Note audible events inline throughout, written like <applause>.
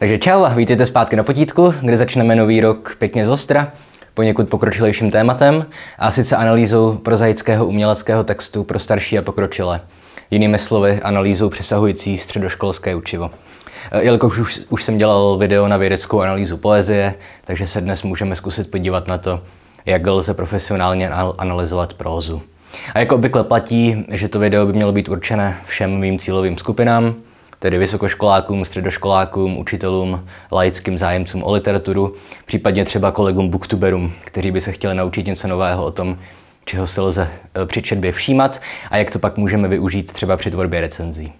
Takže čau a vítejte zpátky na potítku, kde začneme nový rok pěkně z ostra, poněkud pokročilejším tématem, a sice analýzou prozaického uměleckého textu pro starší a pokročilé. Jinými slovy, analýzou přesahující středoškolské učivo. E, jelikož už, už jsem dělal video na vědeckou analýzu poezie, takže se dnes můžeme zkusit podívat na to, jak lze profesionálně analyzovat prózu. A jako obvykle platí, že to video by mělo být určené všem mým cílovým skupinám, tedy vysokoškolákům, středoškolákům, učitelům, laickým zájemcům o literaturu, případně třeba kolegům booktuberům, kteří by se chtěli naučit něco nového o tom, čeho se lze e, při četbě všímat a jak to pak můžeme využít třeba při tvorbě recenzí.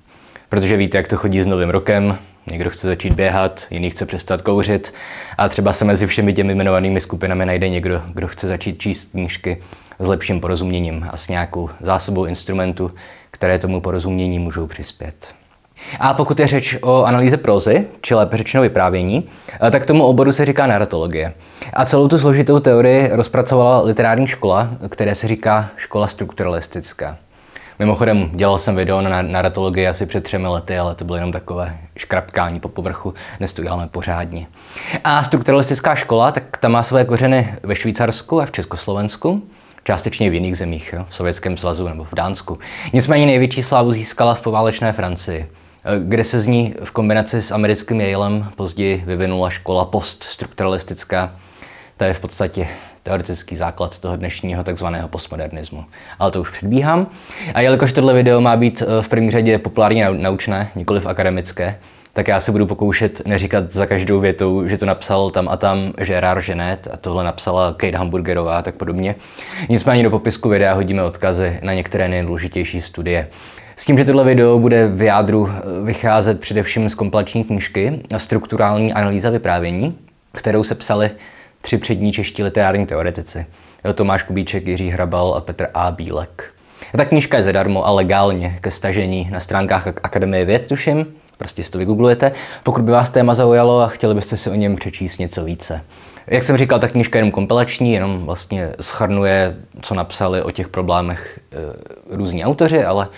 Protože víte, jak to chodí s novým rokem, někdo chce začít běhat, jiný chce přestat kouřit a třeba se mezi všemi těmi jmenovanými skupinami najde někdo, kdo chce začít číst knížky s lepším porozuměním a s nějakou zásobou instrumentů, které tomu porozumění můžou přispět. A pokud je řeč o analýze prozy, či lépe řečeno vyprávění, eh, tak tomu oboru se říká narratologie. A celou tu složitou teorii rozpracovala literární škola, které se říká škola strukturalistická. Mimochodem, dělal jsem video na narratologii asi před třemi lety, ale to bylo jenom takové škrapkání po povrchu, dnes to děláme pořádně. A strukturalistická škola, tak ta má své kořeny ve Švýcarsku a v Československu částečně v jiných zemích, jo, v Sovětském svazu nebo v Dánsku. Nicméně největší slávu získala v poválečné Francii, kde se z ní v kombinaci s americkým Yalem později vyvinula škola poststrukturalistická. To je v podstatě teoretický základ toho dnešního takzvaného postmodernismu. Ale to už předbíhám. A jelikož tohle video má být eh, v první řadě populárně naučné, nikoliv akademické, tak já se budu pokoušet neříkat za každou větou, že to napsal tam a tam Gerard Genet a tohle napsala Kate Hamburgerová a tak podobně. Nicméně do popisku videa hodíme odkazy na některé nejdůležitější studie. S tím, že tohle video bude v jádru eh, vycházet především z kompilační knížky strukturální analýza vyprávění, kterou se psali tři přední čeští literární teoretici. Tomáš Kubíček, Jiří Hrabal a Petr A. Bílek. Ta knížka je zadarmo a legálně ke stažení na stránkách Akademie věd, tuším. Prostě si to vygooglujete, pokud by vás téma zaujalo a chtěli byste si o něm přečíst něco více. Jak jsem říkal, ta knížka je jenom kompilační, jenom vlastně schrnuje, co napsali o těch problémech e, různí autoři, ale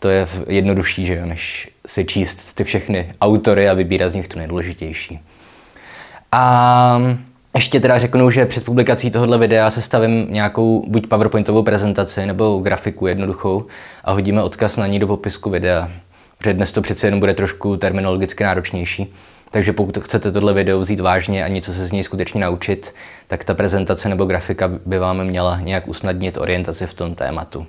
to je jednodušší, že jo, než si číst ty všechny autory a vybírat z nich to nejdůležitější. A ještě teda řeknu, že před publikací tohohle videa sestavím nějakou buď PowerPointovou prezentaci nebo grafiku jednoduchou a hodíme odkaz na ní do popisku videa. Protože dnes to přece jenom bude trošku terminologicky náročnější. Takže pokud chcete tohle video vzít vážně a něco se z něj skutečně naučit, tak ta prezentace nebo grafika by vám měla nějak usnadnit orientaci v tom tématu.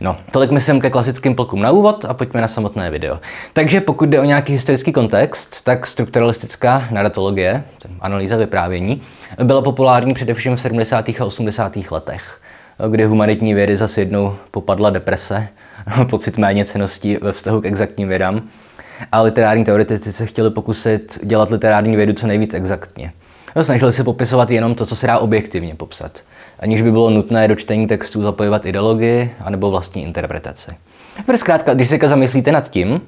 No, tolik myslím ke klasickým plkům na úvod a pojďme na samotné video. Takže pokud jde o nějaký historický kontext, tak strukturalistická narratologie, analýza vyprávění, byla populární především v 70. a 80. letech, kdy humanitní vědy zase jednou popadla deprese, <laughs> pocit méně ceností ve vztahu k exaktním vědám, a literární teoretici se chtěli pokusit dělat literární vědu co nejvíc exaktně. No, snažili se popisovat jenom to, co se dá objektivně popsat aniž by bylo nutné do čtení textů zapojovat ideologii anebo vlastní interpretaci. Protože zkrátka, když se zamyslíte nad tím,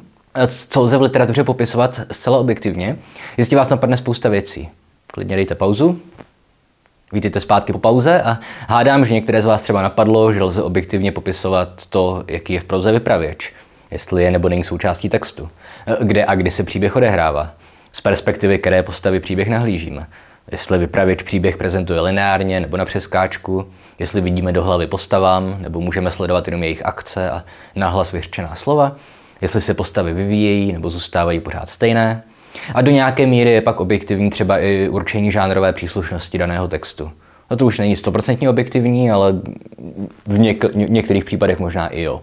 co lze v literatuře popisovat zcela objektivně, jistě vás napadne spousta věcí. Klidně dejte pauzu, vítejte zpátky po pauze a hádám, že některé z vás třeba napadlo, že lze objektivně popisovat to, jaký je v proze vypravěč, jestli je nebo není součástí textu, kde a kdy se příběh odehrává, z perspektivy, které postavy příběh nahlížíme, jestli vypravěč příběh prezentuje lineárně nebo na přeskáčku, jestli vidíme do hlavy postavám, nebo můžeme sledovat jenom jejich akce a nahlas vyřčená slova, jestli se postavy vyvíjejí nebo zůstávají pořád stejné. A do nějaké míry je pak objektivní třeba i určení žánrové příslušnosti daného textu. No to už není stoprocentně objektivní, ale v něk- některých případech možná i jo.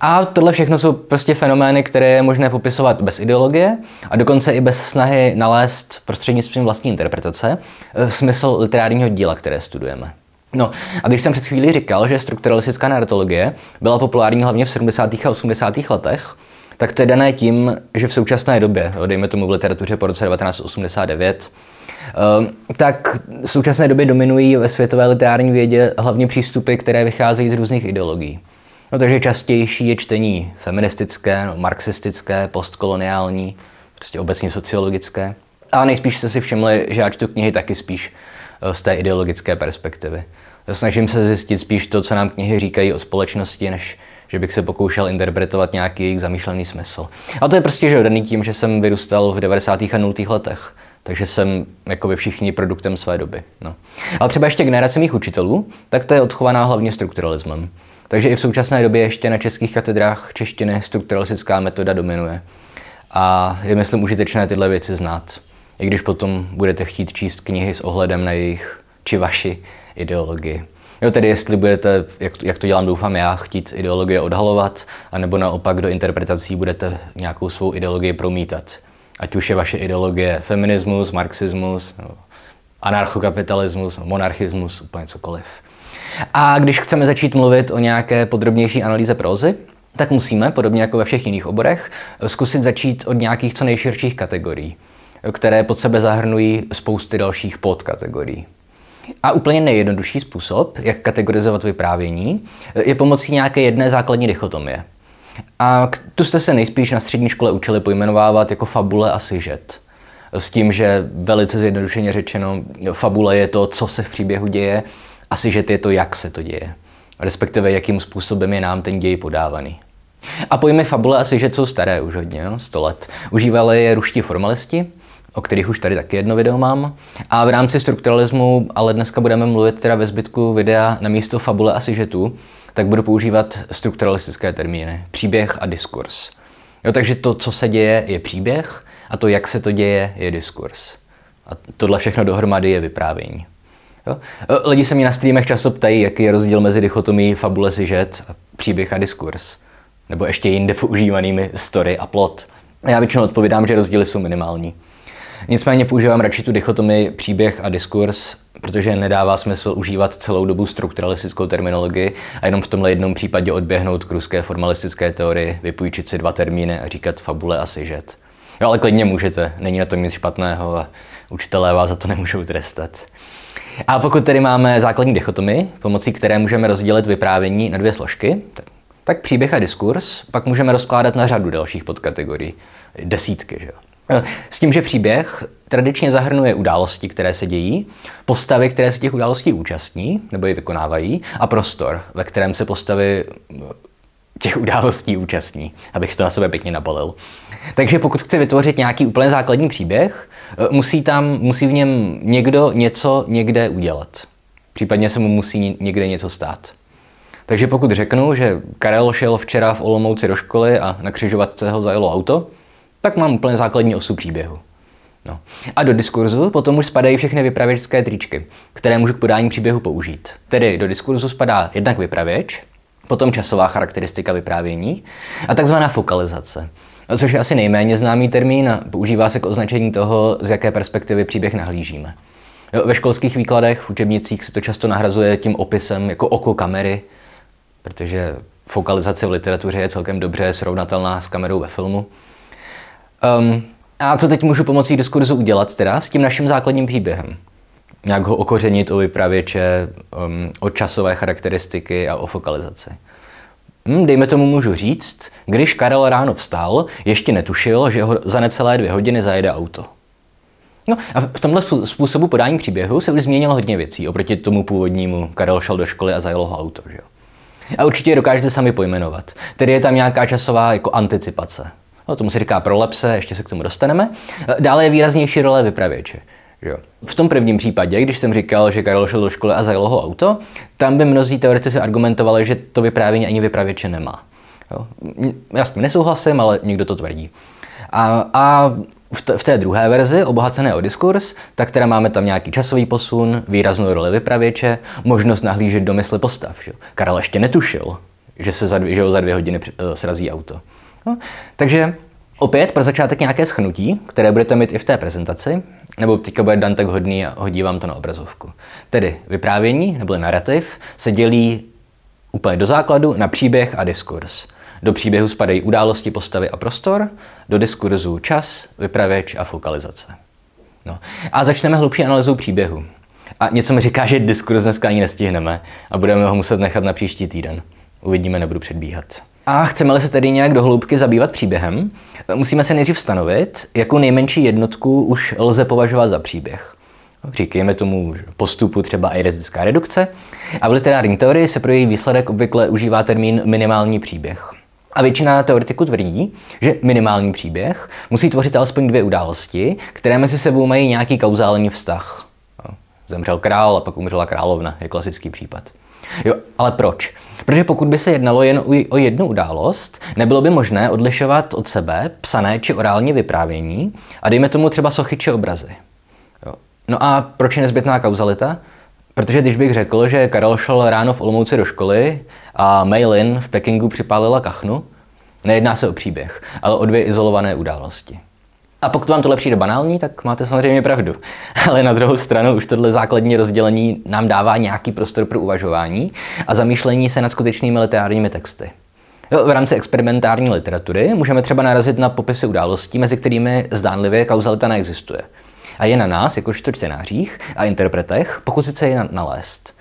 A tohle všechno jsou prostě fenomény, které je možné popisovat bez ideologie a dokonce i bez snahy nalézt prostřednictvím vlastní interpretace eh, smysl literárního díla, které studujeme. No a když jsem před chvílí říkal, že strukturalistická narratologie byla populární hlavně v 70. a 80. letech, tak to je dané tím, že v současné době, dejme tomu v literatuře po roce 1989, eh, tak v současné době dominují ve světové literární vědě hlavně přístupy, které vycházejí z různých ideologií. No, takže častější je čtení feministické, no, marxistické, postkoloniální, prostě obecně sociologické. A nejspíš jste si všimli, že já čtu knihy taky spíš eh, z té ideologické perspektivy. Snažím se zjistit spíš to, co nám knihy říkají o společnosti, než že bych se pokoušel interpretovat nějaký jejich zamýšlený smysl. A to je prostě že daný tím, že jsem vyrůstal v 90. a 0. letech. Takže jsem jako všichni produktem své doby. No. Ale třeba ještě generace mých učitelů, tak to je odchovaná hlavně strukturalismem. Takže i v současné době ještě na českých katedrách češtiny strukturalistická metoda dominuje. A je, myslím, užitečné tyhle věci znát. I když potom budete chtít číst knihy s ohledem na jejich či vaši ideologii. Jo, tedy jestli budete, jak to, jak to dělám, doufám já, chtít ideologie odhalovat, anebo naopak do interpretací budete nějakou svou ideologii promítat. Ať už je vaše ideologie feminismus, marxismus, anarchokapitalismus, monarchismus, úplně cokoliv. A když chceme začít mluvit o nějaké podrobnější analýze prózy, tak musíme, podobně jako ve všech jiných oborech, zkusit začít od nějakých co nejširších kategorií, které pod sebe zahrnují spousty dalších podkategorií. A úplně nejjednodušší způsob, jak kategorizovat vyprávění, je pomocí nějaké jedné základní dichotomie. A tu jste se nejspíš na střední škole učili pojmenovávat jako fabule a syžet. S tím, že velice zjednodušeně řečeno, fabule je to, co se v příběhu děje, a syžet je to, jak se to děje. Respektive, jakým způsobem je nám ten děj podávaný. A pojmy fabule a syžet jsou staré už hodně, no, 100 let. Užívali je ruští formalisti, o kterých už tady taky jedno video mám. A v rámci strukturalismu, ale dneska budeme mluvit teda ve zbytku videa na místo fabule a syžetu, tak budu používat strukturalistické termíny. Příběh a diskurs. Jo, takže to, co se děje, je příběh a to, jak se to děje, je diskurs. A tohle všechno dohromady je vyprávění. Jo? Lidi se mě na streamech často ptají, jaký je rozdíl mezi dichotomí fabule syžet a příběh a diskurs. Nebo ještě jinde používanými story a plot. Já většinou odpovídám, že rozdíly jsou minimální. Nicméně používám radši tu dichotomii příběh a diskurs, protože nedává smysl užívat celou dobu strukturalistickou terminologii a jenom v tomhle jednom případě odběhnout k ruské formalistické teorii, vypůjčit si dva termíny a říkat fabule a syžet. Jo, ale klidně můžete, není na tom nic špatného a učitelé vás za to nemůžou trestat. A pokud tedy máme základní dichotomii, pomocí které můžeme rozdělit vyprávění na dvě složky, tak příběh a diskurs pak můžeme rozkládat na řadu dalších podkategorií. Desítky, že jo. S tím, že příběh tradičně zahrnuje události, které se dějí, postavy, které se těch událostí účastní nebo je vykonávají, a prostor, ve kterém se postavy těch událostí účastní, abych to na sebe pěkně nabalil. Takže pokud chci vytvořit nějaký úplně základní příběh, musí tam, musí v něm někdo něco někde udělat. Případně se mu musí někde něco stát. Takže pokud řeknu, že Karel šel včera v Olomouci do školy a na křižovatce ho zajelo auto, tak mám úplně základní osu příběhu. No. A do diskurzu potom už spadají všechny vypravěčské tričky, které můžu k podání příběhu použít. Tedy do diskurzu spadá jednak vypravěč, potom časová charakteristika vyprávění a takzvaná fokalizace, což je asi nejméně známý termín a používá se k označení toho, z jaké perspektivy příběh nahlížíme. Jo, ve školských výkladech, v učebnicích se to často nahrazuje tím opisem jako oko kamery, protože fokalizace v literatuře je celkem dobře srovnatelná s kamerou ve filmu. Um, a co teď můžu pomocí diskurzu udělat teda s tím naším základním příběhem? Nějak ho okořenit o vypravěče, um, o časové charakteristiky a o fokalizaci. Hmm, dejme tomu můžu říct, když Karel ráno vstal, ještě netušil, že ho za necelé dvě hodiny zajede auto. No a v tomhle způsobu podání příběhu se už změnilo hodně věcí oproti tomu původnímu. Karel šel do školy a zajelo ho auto. Že jo? A určitě je dokážete sami pojmenovat. Tedy je tam nějaká časová jako anticipace. No, tomu se říká prolepse, ještě se k tomu dostaneme. Dále je výraznější role vypravěče. Jo. V tom prvním případě, když jsem říkal, že Karel šel do školy a zajelo ho auto, tam by mnozí teoretici argumentovali, že to vyprávění ani vypravěče nemá. Jo. Já s tím nesouhlasím, ale někdo to tvrdí. A, a v, t- v té druhé verzi, obohacené o diskurs, tak teda máme tam nějaký časový posun, výraznou roli vypravěče, možnost nahlížet do mysli postav. Že? Karel ještě netušil, že se za dvě, že ho za dvě hodiny eh, srazí auto. No, takže opět pro začátek nějaké schnutí, které budete mít i v té prezentaci, nebo teďka bude dan tak hodný a hodí vám to na obrazovku. Tedy vyprávění nebo narrativ se dělí úplně do základu na příběh a diskurs. Do příběhu spadají události, postavy a prostor, do diskurzu čas, vypravěč a fokalizace. No. A začneme hlubší analýzou příběhu. A něco mi říká, že diskurs dneska ani nestihneme a budeme ho muset nechat na příští týden. Uvidíme, nebudu předbíhat. A chceme-li se tedy nějak do hloubky zabývat příběhem, musíme se nejdřív stanovit, jakou nejmenší jednotku už lze považovat za příběh. Říkejme tomu postupu třeba aeristická redukce. A v literární teorii se pro její výsledek obvykle užívá termín minimální příběh. A většina teoretiků tvrdí, že minimální příběh musí tvořit alespoň dvě události, které mezi sebou mají nějaký kauzální vztah. Zemřel král a pak umřela královna, je klasický případ. Jo, ale proč? Protože pokud by se jednalo jen o jednu událost, nebylo by možné odlišovat od sebe psané či orální vyprávění a dejme tomu třeba sochy či obrazy. Jo. No a proč je nezbytná kauzalita? Protože když bych řekl, že Karel šel ráno v Olomouci do školy a Maylin v Pekingu připálila kachnu, nejedná se o příběh, ale o dvě izolované události. A pokud vám to lepší do banální, tak máte samozřejmě pravdu. <laughs> Ale na druhou stranu už tohle základní rozdělení nám dává nějaký prostor pro uvažování a zamýšlení se nad skutečnými literárními texty. Jo, v rámci experimentární literatury můžeme třeba narazit na popisy událostí, mezi kterými zdánlivě kauzalita neexistuje. A je na nás, jakožto čtenářích a interpretech, pokusit se je nalézt.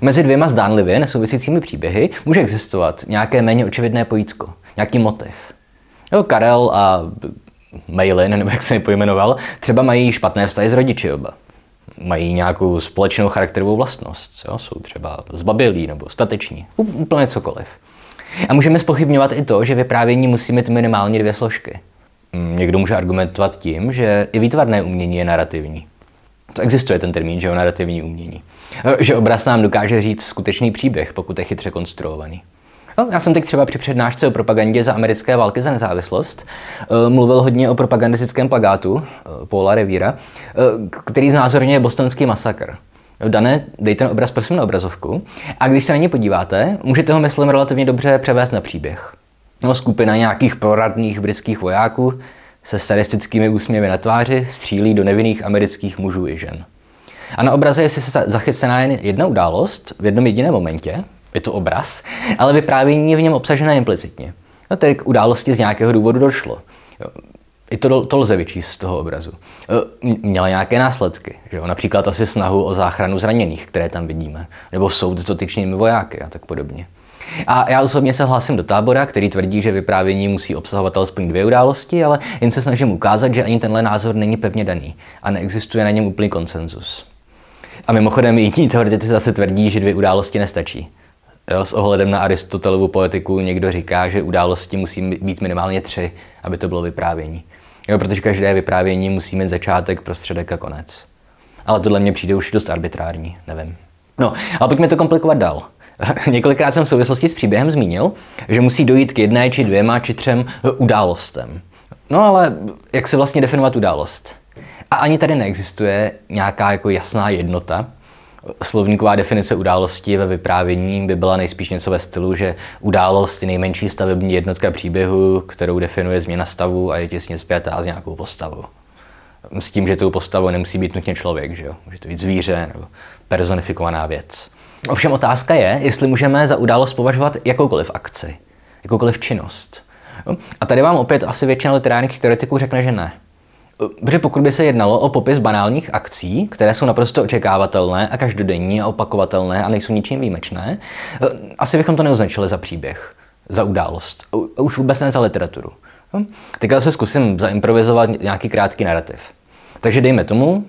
Mezi dvěma zdánlivě nesouvisícími příběhy může existovat nějaké méně očividné pojítko, nějaký motiv. Jo, Karel a Mailin, nebo jak se mi pojmenoval, třeba mají špatné vztahy s rodiči oba. Mají nějakou společnou charakterovou vlastnost. Jo? Jsou třeba zbabilí nebo stateční. Úplně cokoliv. A můžeme spochybňovat i to, že vyprávění musí mít minimálně dvě složky. Hm, někdo může argumentovat tím, že i výtvarné umění je narrativní. To existuje ten termín, že je narrativní umění. Že obraz nám dokáže říct skutečný příběh, pokud je chytře konstruovaný. No, já jsem teď třeba při přednášce o propagandě za americké války za nezávislost uh, mluvil hodně o propagandistickém plagátu uh, Paula Revíra, uh, který znázorňuje bostonský masakr. Dané, dej ten obraz prosím na obrazovku a když se na ně podíváte, můžete ho myslím relativně dobře převést na příběh. No, skupina nějakých proradných britských vojáků se sadistickými úsměvy na tváři střílí do nevinných amerických mužů i žen. A na obraze je si zachycená jen jedna událost v jednom jediném momentě, je to obraz, ale vyprávění je v něm obsažené implicitně. No, tedy k události z nějakého důvodu došlo. I to, to lze vyčíst z toho obrazu. Měla nějaké následky, že jo? například asi snahu o záchranu zraněných, které tam vidíme, nebo soud s dotyčnými vojáky a tak podobně. A já osobně se hlásím do tábora, který tvrdí, že vyprávění musí obsahovat alespoň dvě události, ale jen se snažím ukázat, že ani tenhle názor není pevně daný a neexistuje na něm úplný konsenzus. A mimochodem jiní teoretici zase tvrdí, že dvě události nestačí. S ohledem na Aristotelovu poetiku někdo říká, že události musí být minimálně tři, aby to bylo vyprávění. Jo, protože každé vyprávění musí mít začátek, prostředek a konec. Ale tohle mně přijde už dost arbitrární, nevím. No, ale pojďme to komplikovat dál. <laughs> Několikrát jsem v souvislosti s příběhem zmínil, že musí dojít k jedné, či dvěma, či třem událostem. No ale jak se vlastně definovat událost? A ani tady neexistuje nějaká jako jasná jednota, Slovníková definice události ve vyprávění by byla nejspíš něco ve stylu, že událost je nejmenší stavební jednotka příběhu, kterou definuje změna stavu a je těsně zpětá s nějakou postavou. S tím, že tou postavou nemusí být nutně člověk, že jo? Může to být zvíře nebo personifikovaná věc. Ovšem otázka je, jestli můžeme za událost považovat jakoukoliv akci, jakoukoliv činnost. A tady vám opět asi většina literárních teoretiků řekne, že ne. Protože pokud by se jednalo o popis banálních akcí, které jsou naprosto očekávatelné a každodenní a opakovatelné a nejsou ničím výjimečné, eh, asi bychom to neoznačili za příběh, za událost. Už vůbec ne za literaturu. Hm? Teďka se zkusím zaimprovizovat nějaký krátký narrativ. Takže dejme tomu,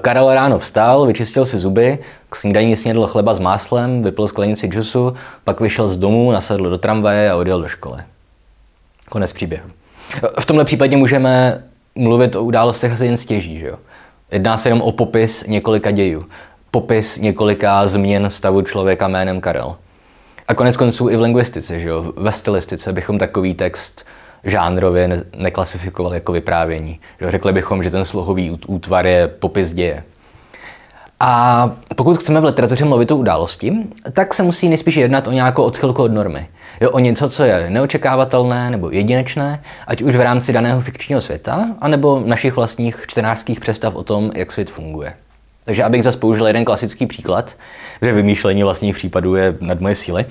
Karel ráno vstal, vyčistil si zuby, k snídaní snědl chleba s máslem, vypil sklenici džusu, pak vyšel z domu, nasedl do tramvaje a odjel do školy. Konec příběhu. V tomhle případě můžeme mluvit o událostech asi jen stěží, že jo? Jedná se jenom o popis několika dějů. Popis několika změn stavu člověka jménem Karel. A konec konců i v lingvistice, že jo? Ve stylistice bychom takový text žánrově ne- neklasifikovali jako vyprávění. Že řekli bychom, že ten slohový útvar je popis děje. A pokud chceme v literatuře mluvit o události, tak se musí nejspíš jednat o nějakou odchylku od normy. Jo, o něco, co je neočekávatelné nebo jedinečné, ať už v rámci daného fikčního světa, anebo našich vlastních čtenářských představ o tom, jak svět funguje. Takže abych zase použil jeden klasický příklad, že vymýšlení vlastních případů je nad moje síly.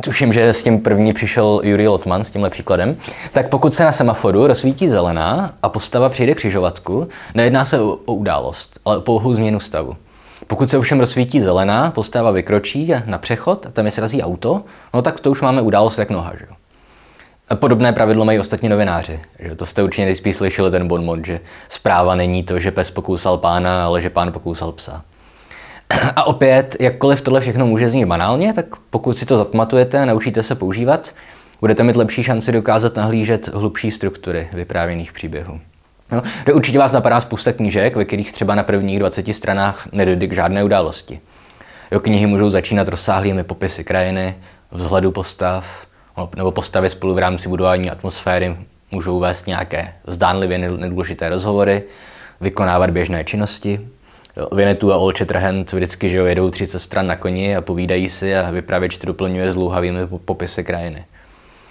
Tuším, že s tím první přišel Juri Lotman s tímhle příkladem. Tak pokud se na semaforu rozsvítí zelená a postava přijde křižovatku, nejedná se o, o událost, ale o pouhou změnu stavu. Pokud se ovšem rozsvítí zelená, postava vykročí na přechod a tam je srazí auto, no tak to už máme událost jak noha. Že? Podobné pravidlo mají ostatní novináři. Že to jste určitě nejspíš slyšeli ten bonmot, že zpráva není to, že pes pokousal pána, ale že pán pokousal psa. A opět, jakkoliv tohle všechno může znít banálně, tak pokud si to zapamatujete a naučíte se používat, budete mít lepší šanci dokázat nahlížet hlubší struktury vyprávěných příběhů. No, určitě vás napadá spousta knížek, ve kterých třeba na prvních 20 stranách nedojde k žádné události. Jo, knihy můžou začínat rozsáhlými popisy krajiny, vzhledu postav, nebo postavy spolu v rámci budování atmosféry můžou vést nějaké zdánlivě nedůležité rozhovory, vykonávat běžné činnosti. Vinetu a Old Shatterhand vždycky že jo, jedou 30 stran na koni a povídají si a vypravěč to doplňuje zlouhavými popisy krajiny.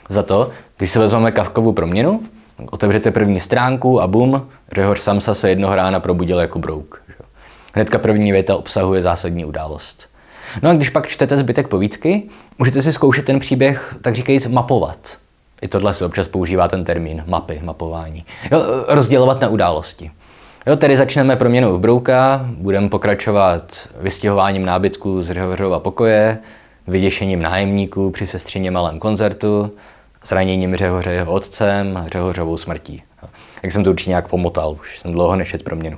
Za to, když si vezmeme kavkovou proměnu, otevřete první stránku a bum, Řehoř Samsa se jednoho rána probudil jako brouk. Hnedka první věta obsahuje zásadní událost. No a když pak čtete zbytek povídky, můžete si zkoušet ten příběh, tak říkajíc, mapovat. I tohle se občas používá ten termín, mapy, mapování. Jo, rozdělovat na události. Jo, tedy začneme proměnou v brouka, budeme pokračovat vystěhováním nábytku z Řehořova pokoje, vyděšením nájemníků při sestřině malém koncertu, zraněním Řehoře jeho otcem a Řehořovou smrtí. Jak jsem to určitě nějak pomotal, už jsem dlouho nešet proměnu.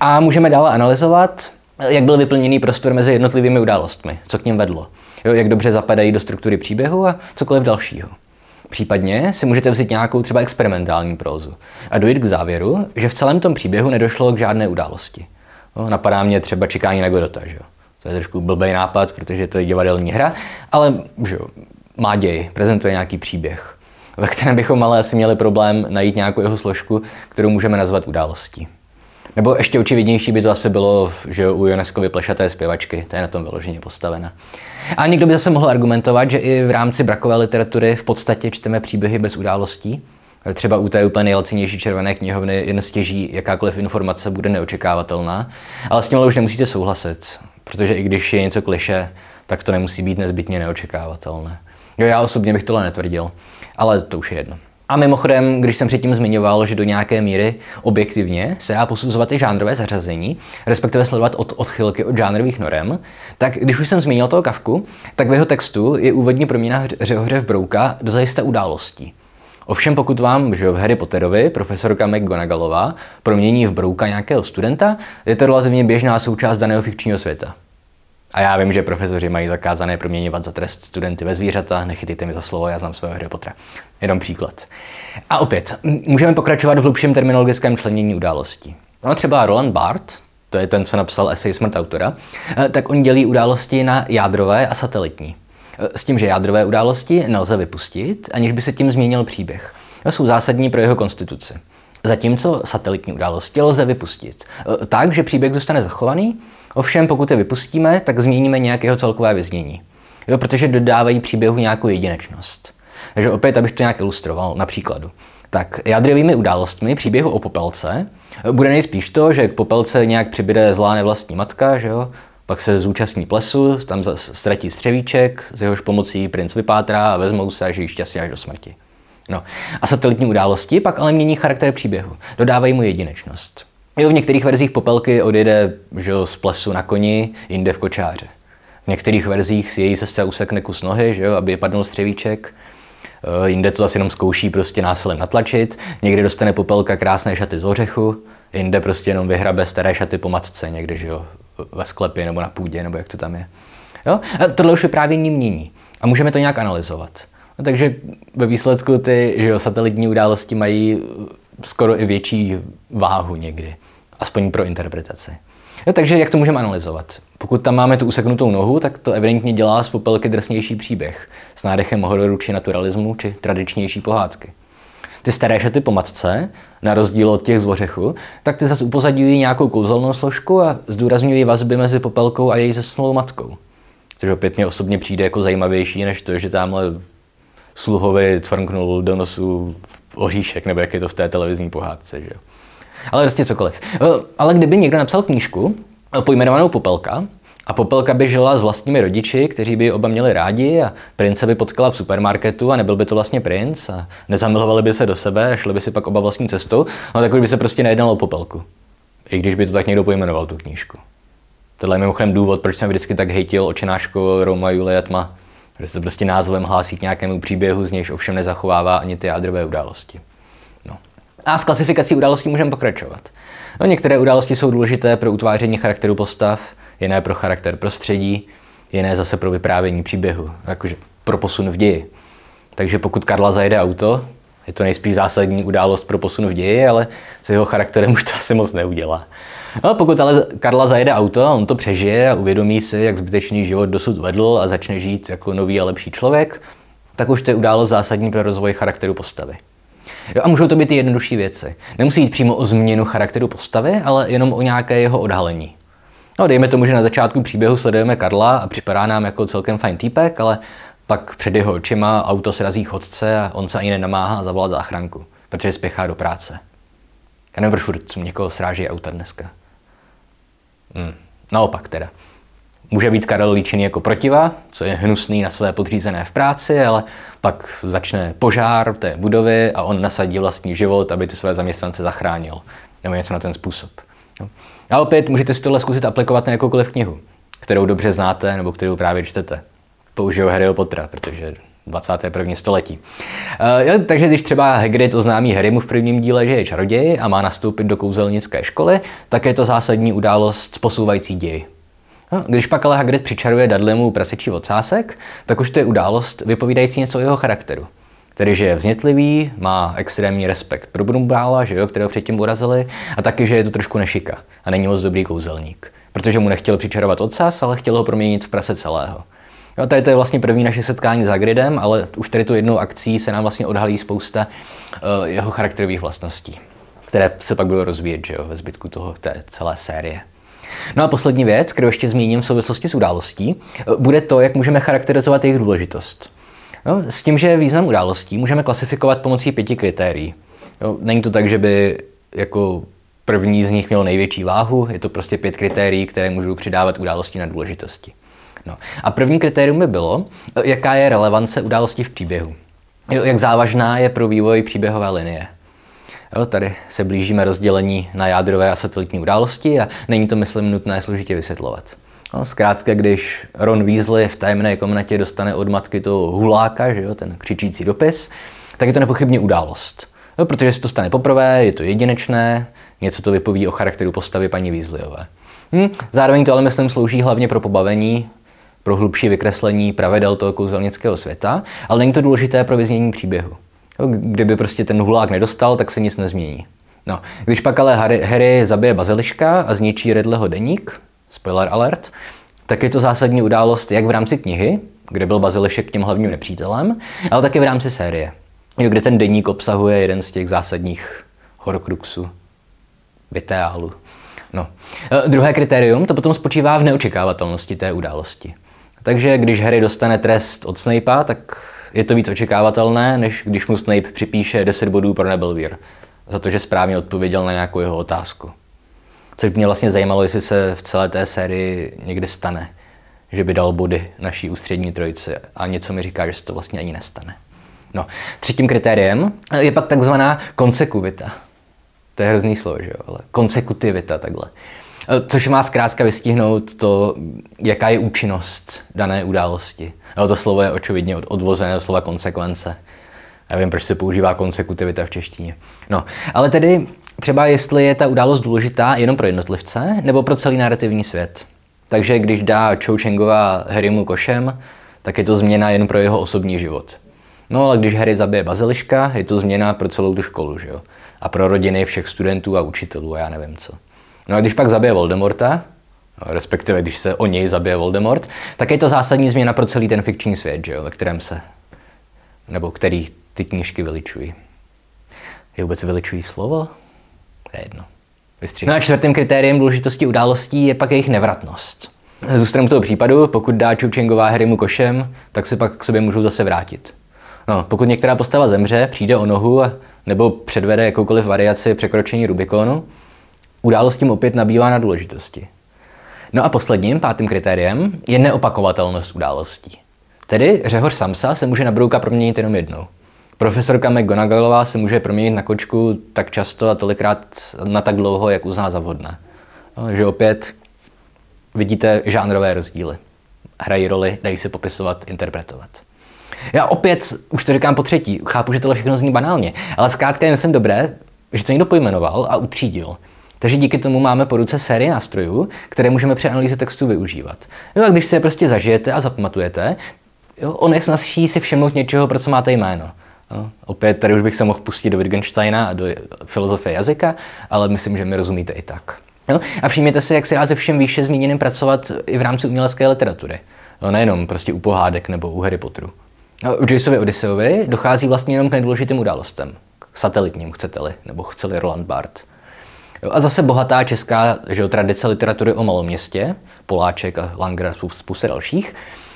A můžeme dále analyzovat, jak byl vyplněný prostor mezi jednotlivými událostmi, co k něm vedlo, jo, jak dobře zapadají do struktury příběhu a cokoliv dalšího. Případně si můžete vzít nějakou třeba experimentální prózu a dojít k závěru, že v celém tom příběhu nedošlo k žádné události. No, napadá mě třeba čekání na Godota, že jo? To je trošku blbý nápad, protože to je divadelní hra, ale že jo, má děj, prezentuje nějaký příběh, ve kterém bychom ale asi měli problém najít nějakou jeho složku, kterou můžeme nazvat událostí. Nebo ještě očividnější by to asi bylo, že u Joneskovy plešaté zpěvačky, to je na tom vyloženě postavena. A někdo by zase mohl argumentovat, že i v rámci brakové literatury v podstatě čteme příběhy bez událostí. Třeba u té úplně nejlacinější červené knihovny jen stěží jakákoliv informace bude neočekávatelná, ale s tím už nemusíte souhlasit, protože i když je něco kliše, tak to nemusí být nezbytně neočekávatelné. Jo, já osobně bych tohle netvrdil, ale to už je jedno. A mimochodem, když jsem předtím zmiňoval, že do nějaké míry objektivně se dá posuzovat i žánrové zařazení, respektive sledovat od odchylky od žánrových norem, tak když už jsem zmínil toho Kavku, tak v jeho textu je úvodní proměna Řehoře v Brouka do zajisté událostí. Ovšem pokud vám že v Harry Potterovi profesorka McGonagallová promění v Brouka nějakého studenta, je to relativně běžná součást daného fikčního světa. A já vím, že profesoři mají zakázané proměňovat za trest studenty ve zvířata, nechytejte mi za slovo, já znám svého Harry Pottera. Jenom příklad. A opět, můžeme pokračovat v hlubším terminologickém členění událostí. No třeba Roland Barthes, to je ten, co napsal esej Smrt autora, eh, tak on dělí události na jádrové a satelitní. Eh, s tím, že jádrové události nelze vypustit, aniž by se tím změnil příběh. No, jsou zásadní pro jeho konstituci. Zatímco satelitní události lze vypustit. Eh, tak, že příběh zůstane zachovaný, Ovšem, pokud je vypustíme, tak změníme nějakého celkové vyznění. Jo, protože dodávají příběhu nějakou jedinečnost. Takže opět, abych to nějak ilustroval na příkladu. Tak jádrovými událostmi příběhu o popelce bude nejspíš to, že k popelce nějak přibyde zlá nevlastní matka, že jo? pak se zúčastní plesu, tam ztratí střevíček, z jehož pomocí princ vypátrá a vezmou se a žijí šťastně až do smrti. No. A satelitní události pak ale mění charakter příběhu, dodávají mu jedinečnost. Jo, v některých verzích Popelky odjede že jo, z plesu na koni, jinde v kočáře. V některých verzích si její sestra usekne kus nohy, že jo, aby padnul střevíček. Eh, jinde to zase jenom zkouší prostě násilem natlačit. Někdy dostane Popelka krásné šaty z ořechu, jinde prostě jenom vyhrabe staré šaty po matce někde, že jo, ve sklepě nebo na půdě, nebo jak to tam je. Jo? A tohle už vyprávění mění. A můžeme to nějak analyzovat. No, takže ve výsledku ty že jo, satelitní události mají skoro i větší váhu někdy aspoň pro interpretaci. Jo, takže jak to můžeme analyzovat? Pokud tam máme tu useknutou nohu, tak to evidentně dělá z popelky drsnější příběh s nádechem hororu či naturalismu či tradičnější pohádky. Ty staré šaty po matce, na rozdíl od těch z ořechu, tak ty zase upozadňují nějakou kouzelnou složku a zdůrazňují vazby mezi popelkou a její zesnulou matkou. Což opět mě osobně přijde jako zajímavější, než to, že tamhle sluhovi cvrnknul do nosu oříšek, nebo jak je to v té televizní pohádce. Že? Ale prostě cokoliv. Eh, ale kdyby někdo napsal knížku eh, pojmenovanou Popelka, a Popelka by žila s vlastními rodiči, kteří by oba měli rádi a prince by potkala v supermarketu a nebyl by to vlastně princ a nezamilovali by se do sebe a šli by si pak oba vlastní cestou, ale tak by se prostě nejednalo o Popelku. I když by to tak někdo pojmenoval, tu knížku. Tohle je mimochodem důvod, proč jsem vždycky tak hejtil očenáško Roma, Julia, Tma. Kde se prostě názvem hlásí k nějakému příběhu, z nějž ovšem nezachovává ani ty jádrové události. A s klasifikací událostí můžeme pokračovat. No, některé události jsou důležité pro utváření charakteru postav, jiné pro charakter prostředí, jiné zase pro vyprávění příběhu, jakože pro posun v ději. Takže pokud Karla zajede auto, je to nejspíš zásadní událost pro posun v ději, ale s jeho charakterem <laughs> už to asi moc neudělá. No, pokud ale Karla zajede auto a on to přežije a uvědomí si, jak zbytečný život dosud vedl a začne žít jako nový a lepší člověk, tak už to je událost zásadní pro rozvoj charakteru postavy. Jo, a můžou to být i jednodušší věci. Nemusí jít přímo o změnu charakteru postavy, ale jenom o nějaké jeho odhalení. No, dejme tomu, že na začátku příběhu sledujeme Karla a připadá nám jako celkem fajn týpek, ale pak před jeho očima auto srazí chodce a on se ani nenamáhá a zavolá záchranku, protože spěchá do práce. Já nevím, proč někoho sráží auta dneska. Hmm. Naopak teda. Může být Karel líčený jako protiva, co je hnusný na své podřízené v práci, ale pak začne požár té budovy a on nasadí vlastní život, aby ty své zaměstnance zachránil. Nebo něco na ten způsob. A opět můžete si tohle zkusit aplikovat na jakoukoliv knihu, kterou dobře znáte nebo kterou právě čtete. Použiju Harryho Pottera, protože 21. století. Uh, jo, takže když třeba Hagrid oznámí Harrymu v prvním díle, že je čaroděj a má nastoupit do kouzelnické školy, tak je to zásadní událost posouvající děj. No, když pak ale Hagrid přičaruje Dudleymu prasečí ocásek, tak už to je událost vypovídající něco o jeho charakteru. Tedy, že je vznětlivý, má extrémní respekt pro Brumbála, že jo, kterého předtím urazili, a taky, že je to trošku nešika a není moc dobrý kouzelník. Protože mu nechtěl přičarovat ocas, ale chtěl ho proměnit v prase celého. Jo, tady to je vlastně první naše setkání s Hagridem, ale už tady tu jednou akcí se nám vlastně odhalí spousta uh, jeho charakterových vlastností, které se pak budou rozvíjet že jo, ve zbytku toho, té celé série. No a poslední věc, kterou ještě zmíním v souvislosti s událostí, eh, bude to, jak můžeme charakterizovat jejich důležitost. No, s tím, že význam událostí můžeme klasifikovat pomocí pěti kritérií. Jo, není to tak, že by jako první z nich měl největší váhu, je to prostě pět kritérií, které můžou přidávat události na důležitosti. No. A první kritérium by bylo, jaká je relevance události v příběhu. Jak závažná je pro vývoj příběhové linie. Jo, tady se blížíme rozdělení na jádrové a satelitní události a není to, myslím, nutné složitě vysvětlovat. No, zkrátka, když Ron Weasley v tajemné komnatě dostane od matky toho huláka, že jo, ten křičící dopis, tak je to nepochybně událost. Jo, protože se to stane poprvé, je to jedinečné, něco to vypoví o charakteru postavy paní Weasleyové. Hm, zároveň to ale myslím slouží hlavně pro pobavení, pro hlubší vykreslení pravidel toho kouzelnického světa, ale není to důležité pro vyznění příběhu. Kdyby prostě ten hulák nedostal, tak se nic nezmění. No, když pak ale Harry, Harry zabije baziliška a zničí Redleho deník, spoiler alert, tak je to zásadní událost jak v rámci knihy, kde byl bazilišek tím hlavním nepřítelem, ale také v rámci série, kde ten deník obsahuje jeden z těch zásadních horcruxů, vitálu. No. E, druhé kritérium to potom spočívá v neočekávatelnosti té události. Takže když Harry dostane trest od Snape'a, tak je to víc očekávatelné, než když mu Snape připíše 10 bodů pro Nebelvír za to, že správně odpověděl na nějakou jeho otázku. Což mě vlastně zajímalo, jestli se v celé té sérii někdy stane, že by dal body naší ústřední trojici a něco mi říká, že se to vlastně ani nestane. No, třetím kritériem je pak takzvaná konsekuvita. To je hrozný slovo, že jo, ale konsekutivita takhle. Eh, což má zkrátka vystihnout to, jaká je účinnost dané události. Jo, to slovo je očividně odvozené od slova konsekvence. Já vím, proč se používá konsekutivita v češtině. No, ale tedy třeba jestli je ta událost důležitá jenom pro jednotlivce nebo pro celý narrativní svět. Takže když dá Chou Chengová Harrymu košem, tak je to změna jen pro jeho osobní život. No ale když Harry zabije baziliška, je to změna pro celou tu školu, že jo? A pro rodiny všech studentů a učitelů a já nevím co. No a když pak zabije Voldemorta, no, respektive když se o něj zabije Voldemort, tak je to zásadní změna pro celý ten fikční svět, že jo, ve kterém se, nebo který ty knížky veličují. Je vůbec veličují slovo? To je jedno. Vystřík. No a čtvrtým kritériem důležitosti událostí je pak jejich nevratnost. Zůstanu toho případu, pokud dá Chouchengová Harrymu košem, tak se pak k sobě můžou zase vrátit. No, pokud některá postava zemře, přijde o nohu nebo předvede jakoukoliv variaci překročení Rubikonu, Událost tím opět nabývá na důležitosti. No a posledním, pátým kritériem, je neopakovatelnost událostí. Tedy Řehor Samsa se může na brouka proměnit jenom jednou. Profesorka McGonagallová se může proměnit na kočku tak často a tolikrát na tak dlouho, jak uzná za vhodné. No, že opět vidíte žánrové rozdíly. hrají roli, dají se popisovat, interpretovat. Já opět, už to říkám po třetí, chápu, že tohle všechno zní banálně, ale zkrátka je myslím dobré, že to někdo pojmenoval a utřídil. Takže díky tomu máme po ruce sérii nástrojů, které můžeme při analýze textu využívat. Jo, a když si je prostě zažijete a zapamatujete, jo, on je snazší si všimnout něčeho, pro co máte jméno. Jo, opět tady už bych se mohl pustit do Wittgensteina a do filozofie jazyka, ale myslím, že mi rozumíte i tak. Jo? A všimněte si, jak se dá se všem výše zmíněným pracovat i v rámci umělecké literatury. Jo, nejenom prostě u pohádek nebo u Harry Potteru. U Jaceovi Odysseovi dochází vlastně jenom k nejdůležitým událostem. K satelitním, chcete-li, nebo chceli Roland Barthes. A zase bohatá česká že jo, tradice literatury o maloměstě, Poláček a Langer a spousta dalších,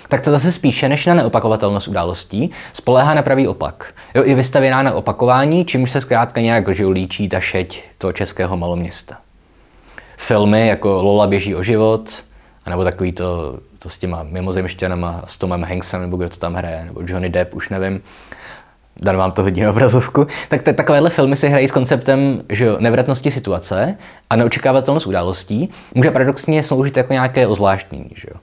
tak to zase spíše než na neopakovatelnost událostí spoléhá na pravý opak. Jo, je vystavěná na opakování, čímž se zkrátka nějak že líčí ta šeť toho českého maloměsta. Filmy jako Lola běží o život, nebo takový to, to s těma mimozemšťanama, s Tomem Hanksem, nebo kdo to tam hraje, nebo Johnny Depp, už nevím, Dan vám to hodí na obrazovku, tak t- takovéhle filmy se hrají s konceptem že nevratnosti situace a neočekávatelnost událostí může paradoxně sloužit jako nějaké ozvláštnění. Že jo?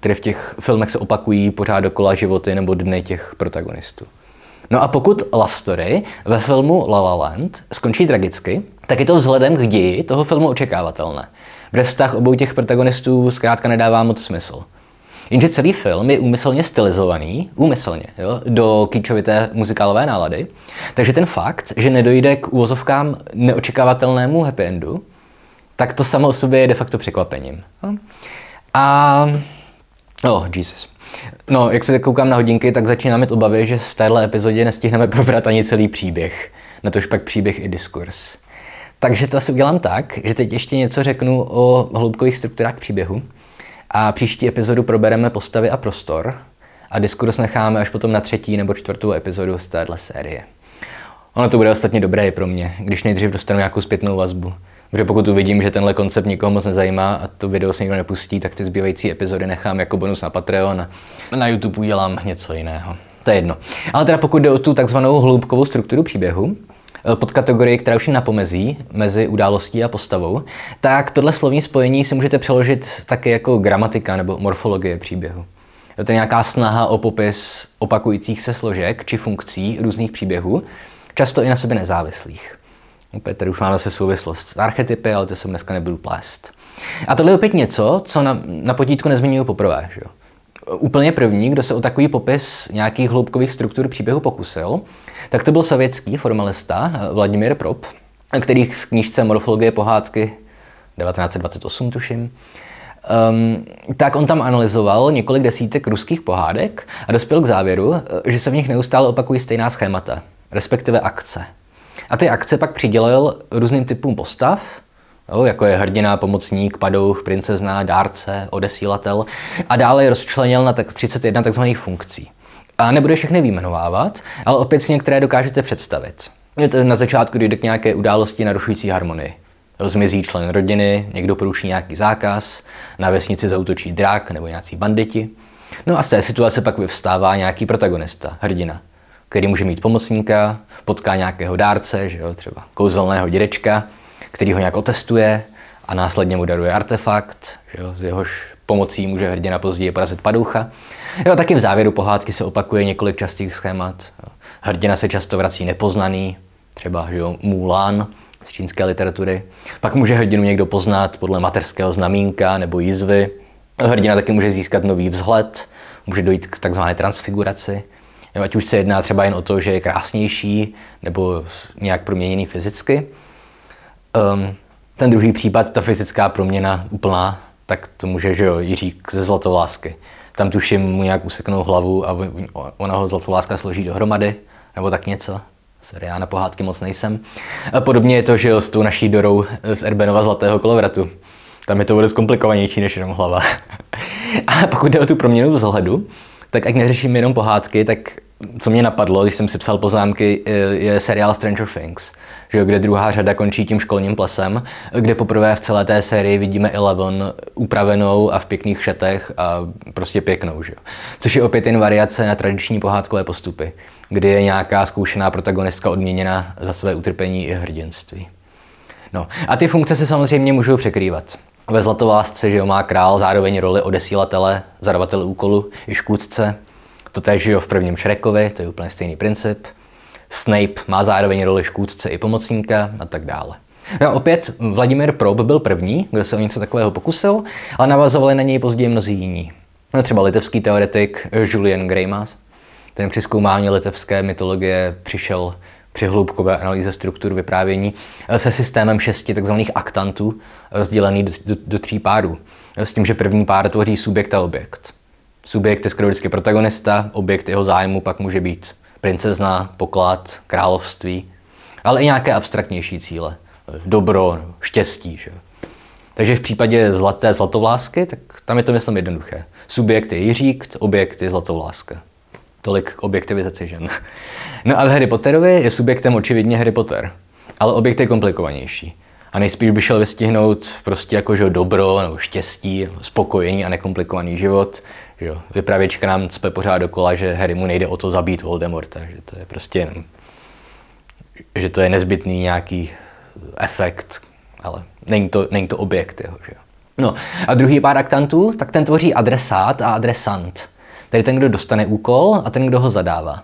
Tedy v těch filmech se opakují pořád dokola životy nebo dny těch protagonistů. No a pokud Love Story ve filmu La La Land skončí tragicky, tak je to vzhledem k ději toho filmu očekávatelné. Protože vztah obou těch protagonistů zkrátka nedává moc smysl. Jenže celý film je úmyslně stylizovaný, úmyslně, jo, do kýčovité muzikálové nálady. Takže ten fakt, že nedojde k úvozovkám neočekávatelnému happy endu, tak to samo o sobě je de facto překvapením. No. A... Oh, Jesus. No, jak se koukám na hodinky, tak začínám mít obavy, že v téhle epizodě nestihneme probrat ani celý příběh. Na tož pak příběh i diskurs. Takže to asi udělám tak, že teď ještě něco řeknu o hloubkových strukturách příběhu a příští epizodu probereme postavy a prostor a diskurs necháme až potom na třetí nebo čtvrtou epizodu z téhle série. Ono to bude ostatně dobré i pro mě, když nejdřív dostanu nějakou zpětnou vazbu. Protože pokud uvidím, že tenhle koncept nikoho moc nezajímá a to video se nikdo nepustí, tak ty zbývající epizody nechám jako bonus na Patreon a na YouTube udělám něco jiného. To je jedno. Ale teda pokud jde o tu takzvanou hloubkovou strukturu příběhu, Eh, pod kategorii, která už je na pomezí mezi událostí a postavou, tak tohle slovní spojení si můžete přeložit taky jako gramatika nebo morfologie příběhu. Je to nějaká snaha o popis opakujících se složek či funkcí různých příběhů, často i na sobě nezávislých. Opět tady už máme se souvislost s archetypy, ale to jsem dneska nebudu plést. A tohle je opět něco, co na, na potítku nezmiňuji poprvé. Že? Úplně první, kdo se o takový popis nějakých hloubkových struktur příběhu pokusil, tak to byl sovětský formalista eh, Vladimír Prop, který v knížce Morfologie pohádky 1928 tuším, Um, tak on tam analyzoval několik desítek ruských pohádek a dospěl k závěru, eh, že se v nich neustále opakují stejná schémata, respektive akce. A ty akce pak přidělil různým typům postav, jo, jako je hrdina, pomocník, padouch, princezna, dárce, odesílatel a dále je rozčlenil na tak 31 tzv. funkcí. A nebude všechny výjmenovávat, ale opět si některé dokážete představit. Na začátku dojde k nějaké události narušující harmonii. Zmizí člen rodiny, někdo poruší nějaký zákaz, na vesnici zautočí drak nebo nějací banditi. No a z té situace pak vyvstává nějaký protagonista, hrdina, který může mít pomocníka, potká nějakého dárce, že jo, třeba kouzelného dědečka, který ho nějak otestuje a následně mu daruje artefakt, že jo, z jehož pomocí může hrdina později porazit padoucha. Jo, taky v závěru pohádky se opakuje několik častých schémat. Hrdina se často vrací nepoznaný, třeba že jo, Mulan z čínské literatury. Pak může hrdinu někdo poznat podle materského znamínka nebo jizvy. Hrdina taky může získat nový vzhled, může dojít k takzvané transfiguraci. Jo, ať už se jedná třeba jen o to, že je krásnější nebo nějak proměněný fyzicky. Um, ten druhý případ, ta fyzická proměna úplná, tak to může, že jo, Jiřík ze Zlatovlásky. Tam tuším mu nějak useknou hlavu a ona ho Zlatoláska složí dohromady, nebo tak něco. Sorry, já na pohádky moc nejsem. A podobně je to, že jo, s tou naší Dorou z Erbenova Zlatého kolovratu. Tam je to bude zkomplikovanější než jenom hlava. <laughs> a pokud jde o tu proměnu vzhledu, tak ať neřeším jenom pohádky, tak co mě napadlo, když jsem si psal poznámky, je seriál Stranger Things že kde druhá řada končí tím školním plesem, kde poprvé v celé té sérii vidíme Eleven upravenou a v pěkných šatech a prostě pěknou. Že? Což je opět jen variace na tradiční pohádkové postupy, kdy je nějaká zkoušená protagonistka odměněna za své utrpení i hrdinství. No a ty funkce se samozřejmě můžou překrývat. Ve Zlatovlásce, že jo, má král zároveň roli odesílatele, zadavatele úkolu i škůdce. To též, jo, v prvním Šrekovi, to je úplně stejný princip. Snape má zároveň roli škůdce i pomocníka a tak dále. No a opět Vladimír Prob byl první, kdo se o něco takového pokusil, ale navazovali na něj později mnozí jiní. No třeba litevský teoretik Julian Greimas, ten při zkoumání litevské mytologie přišel při hloubkové analýze struktur vyprávění se systémem šesti tzv. aktantů, rozdělený do, do, do tří párů. S tím, že první pár tvoří subjekt a objekt. Subjekt je skoro vždycky protagonista, objekt jeho zájmu pak může být princezna, poklad, království, ale i nějaké abstraktnější cíle. Dobro, štěstí. Že? Takže v případě zlaté zlatovlásky, tak tam je to myslím jednoduché. Subjekt je Jiřík, objekt je zlatovláska. Tolik k objektivizaci žen. No a v Harry Potterovi je subjektem očividně Harry Potter, ale objekt je komplikovanější. A nejspíš by šel vystihnout prostě jako že dobro, nebo štěstí, spokojení a nekomplikovaný život. Jo. Vypravěčka nám cpe pořád dokola, že Harry mu nejde o to zabít Voldemorta, že to je prostě jenom, že to je nezbytný nějaký efekt, ale není to, není to objekt jeho. Že. No a druhý pár aktantů, tak ten tvoří adresát a adresant. Tedy ten, kdo dostane úkol a ten, kdo ho zadává.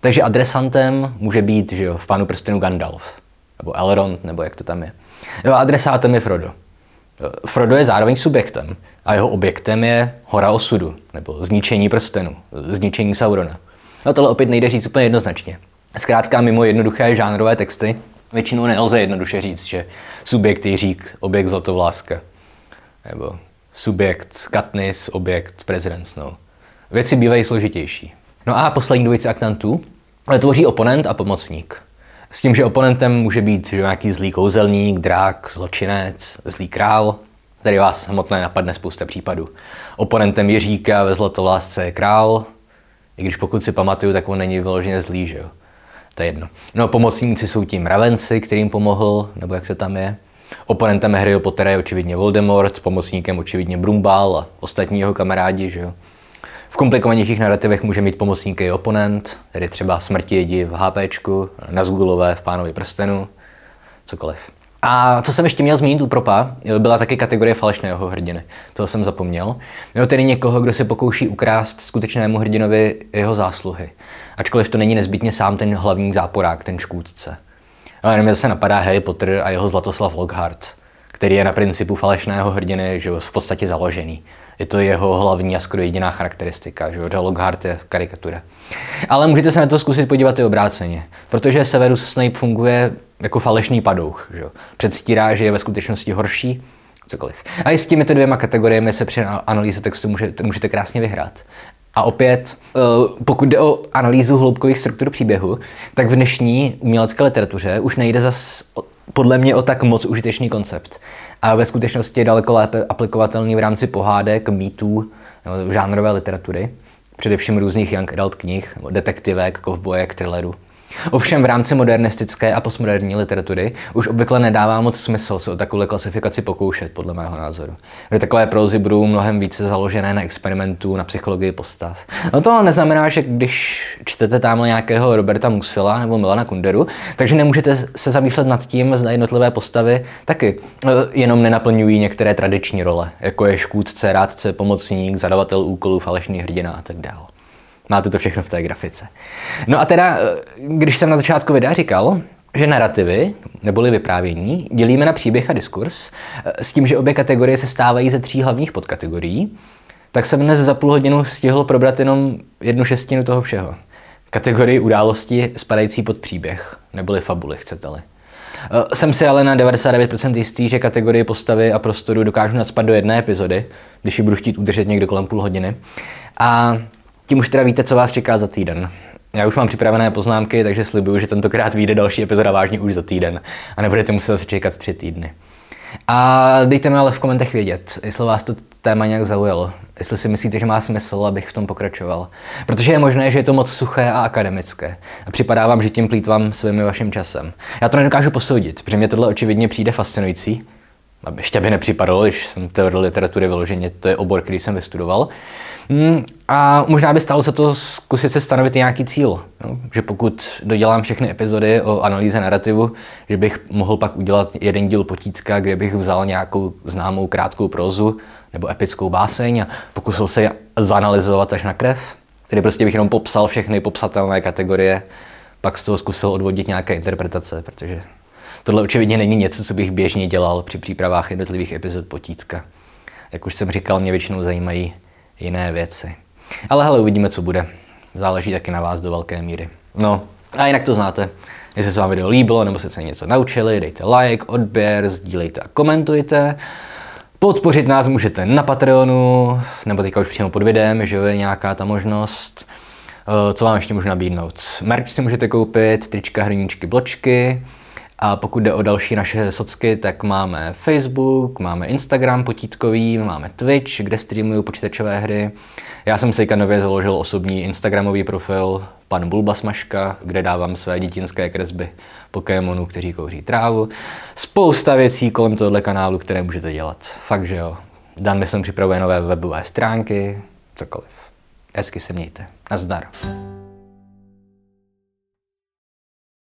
Takže adresantem může být že jo, v Pánu prstenu Gandalf, nebo Elrond, nebo jak to tam je. Jo, adresátem je Frodo. Frodo je zároveň subjektem a jeho objektem je hora osudu, nebo zničení prstenu, zničení Saurona. No tohle opět nejde říct úplně jednoznačně. Zkrátka mimo jednoduché žánrové texty většinou nelze jednoduše říct, že subjekt je řík, objekt zlatovláska. Nebo subjekt Katniss, objekt prezident Snow. Věci bývají složitější. No a poslední dvojice aktantů tvoří oponent a pomocník. S tím, že oponentem může být že nějaký zlý kouzelník, drak, zločinec, zlý král, Tady vás samotné napadne spousta případů. Oponentem Jiříka ve Zlatovlásce je král, i když pokud si pamatuju, tak on není vyloženě zlý, že jo. To je jedno. No pomocníci jsou tím mravenci, kterým pomohl, nebo jak to tam je. Oponentem Harryho Pottera je očividně Voldemort, pomocníkem očividně Brumbal a ostatní jeho kamarádi, že jo. V komplikovanějších narrativech může mít pomocníky i oponent, tedy třeba smrti jedi v HPčku, Nazgulové v Pánovi prstenu, cokoliv. A co jsem ještě měl zmínit u Propa, byla taky kategorie falešného hrdiny. Toho jsem zapomněl. Jo, tedy někoho, kdo se pokouší ukrást skutečnému hrdinovi jeho zásluhy. Ačkoliv to není nezbytně sám ten hlavní záporák, ten škůdce. Ale nevím, se napadá Harry Potter a jeho Zlatoslav Lockhart, který je na principu falešného hrdiny že v podstatě založený. Je to jeho hlavní a skoro jediná charakteristika, že Lockhart je karikatura. Ale můžete se na to zkusit podívat i obráceně, protože Severus Snape funguje jako falešný padouch. Že? Předstírá, že je ve skutečnosti horší, cokoliv. A i s těmito dvěma kategoriemi se při analýze textu můžete, můžete krásně vyhrát. A opět, eh, pokud jde o analýzu hloubkových struktur příběhu, tak v dnešní umělecké literatuře už nejde zas podle mě o tak moc užitečný koncept. A ve skutečnosti je daleko lépe aplikovatelný v rámci pohádek, mýtů, žánrové literatury, především různých young adult knih, detektivek, kovbojek, thrillerů. Ovšem v rámci modernistické a postmoderní literatury už obvykle nedává moc smysl se o takovou klasifikaci pokoušet, podle mého názoru. Kde takové prózy budou mnohem více založené na experimentu, na psychologii postav. No to neznamená, že když čtete tamhle nějakého Roberta Musila nebo Milana Kunderu, takže nemůžete se zamýšlet nad tím, zda jednotlivé postavy taky eh, jenom nenaplňují některé tradiční role, jako je škůdce, rádce, pomocník, zadavatel úkolů, falešný hrdina a tak dále. Máte to všechno v té grafice. No a teda, eh, když jsem na začátku videa říkal, že narrativy, neboli vyprávění, dělíme na příběh a diskurs, eh, s tím, že obě kategorie se stávají ze tří hlavních podkategorií, tak jsem dnes za půl hodinu stihl probrat jenom jednu šestinu toho všeho. Kategorii události spadající pod příběh, neboli fabuly, chcete-li. Eh, jsem si ale na 99% jistý, že kategorii postavy a prostoru dokážu nadspat do jedné epizody, když ji budu chtít udržet někdo kolem půl hodiny. A tím už teda víte, co vás čeká za týden. Já už mám připravené poznámky, takže slibuju, že tentokrát vyjde další epizoda vážně už za týden a nebudete muset zase čekat tři týdny. A dejte mi ale v komentech vědět, jestli vás to téma nějak zaujalo, jestli si myslíte, že má smysl, abych v tom pokračoval. Protože je možné, že je to moc suché a akademické. A připadá vám, že tím plítvám svým vaším časem. Já to nedokážu posoudit, protože mě tohle očividně přijde fascinující. A ještě by nepřipadalo, když jsem teorie literatury vyloženě, to je obor, který jsem vystudoval. Hmm, a možná by stalo se to zkusit se stanovit nějaký cíl. Jo? Že pokud dodělám všechny epizody o analýze narrativu, že bych mohl pak udělat jeden díl potítka, kde bych vzal nějakou známou krátkou prozu nebo epickou báseň a pokusil se zanalizovat až na krev. Tedy prostě bych jenom popsal všechny popsatelné kategorie, pak z toho zkusil odvodit nějaké interpretace, protože tohle očividně není něco, co bych běžně dělal při přípravách jednotlivých epizod potítka. Jak už jsem říkal, mě většinou zajímají jiné věci. Ale hele, uvidíme, co bude. Záleží taky na vás do velké míry. No, a jinak to znáte. Jestli se vám video líbilo, nebo se něco naučili, dejte like, odběr, sdílejte a komentujte. Podpořit nás můžete na Patreonu, nebo teďka už přímo pod videem, že je nějaká ta možnost. Eh, co vám ještě můžu nabídnout? Merch si můžete koupit, trička, hrníčky, bločky. A pokud jde o další naše socky, tak máme Facebook, máme Instagram potítkový, máme Twitch, kde streamuju počítačové hry. Já jsem si nově založil osobní Instagramový profil pan Bulbasmaška, kde dávám své dětinské kresby Pokémonů, kteří kouří trávu. Spousta věcí kolem tohohle kanálu, které můžete dělat. Fakt, že jo. Dan jsem připravuje nové webové stránky, cokoliv. Hezky se mějte. Nazdar.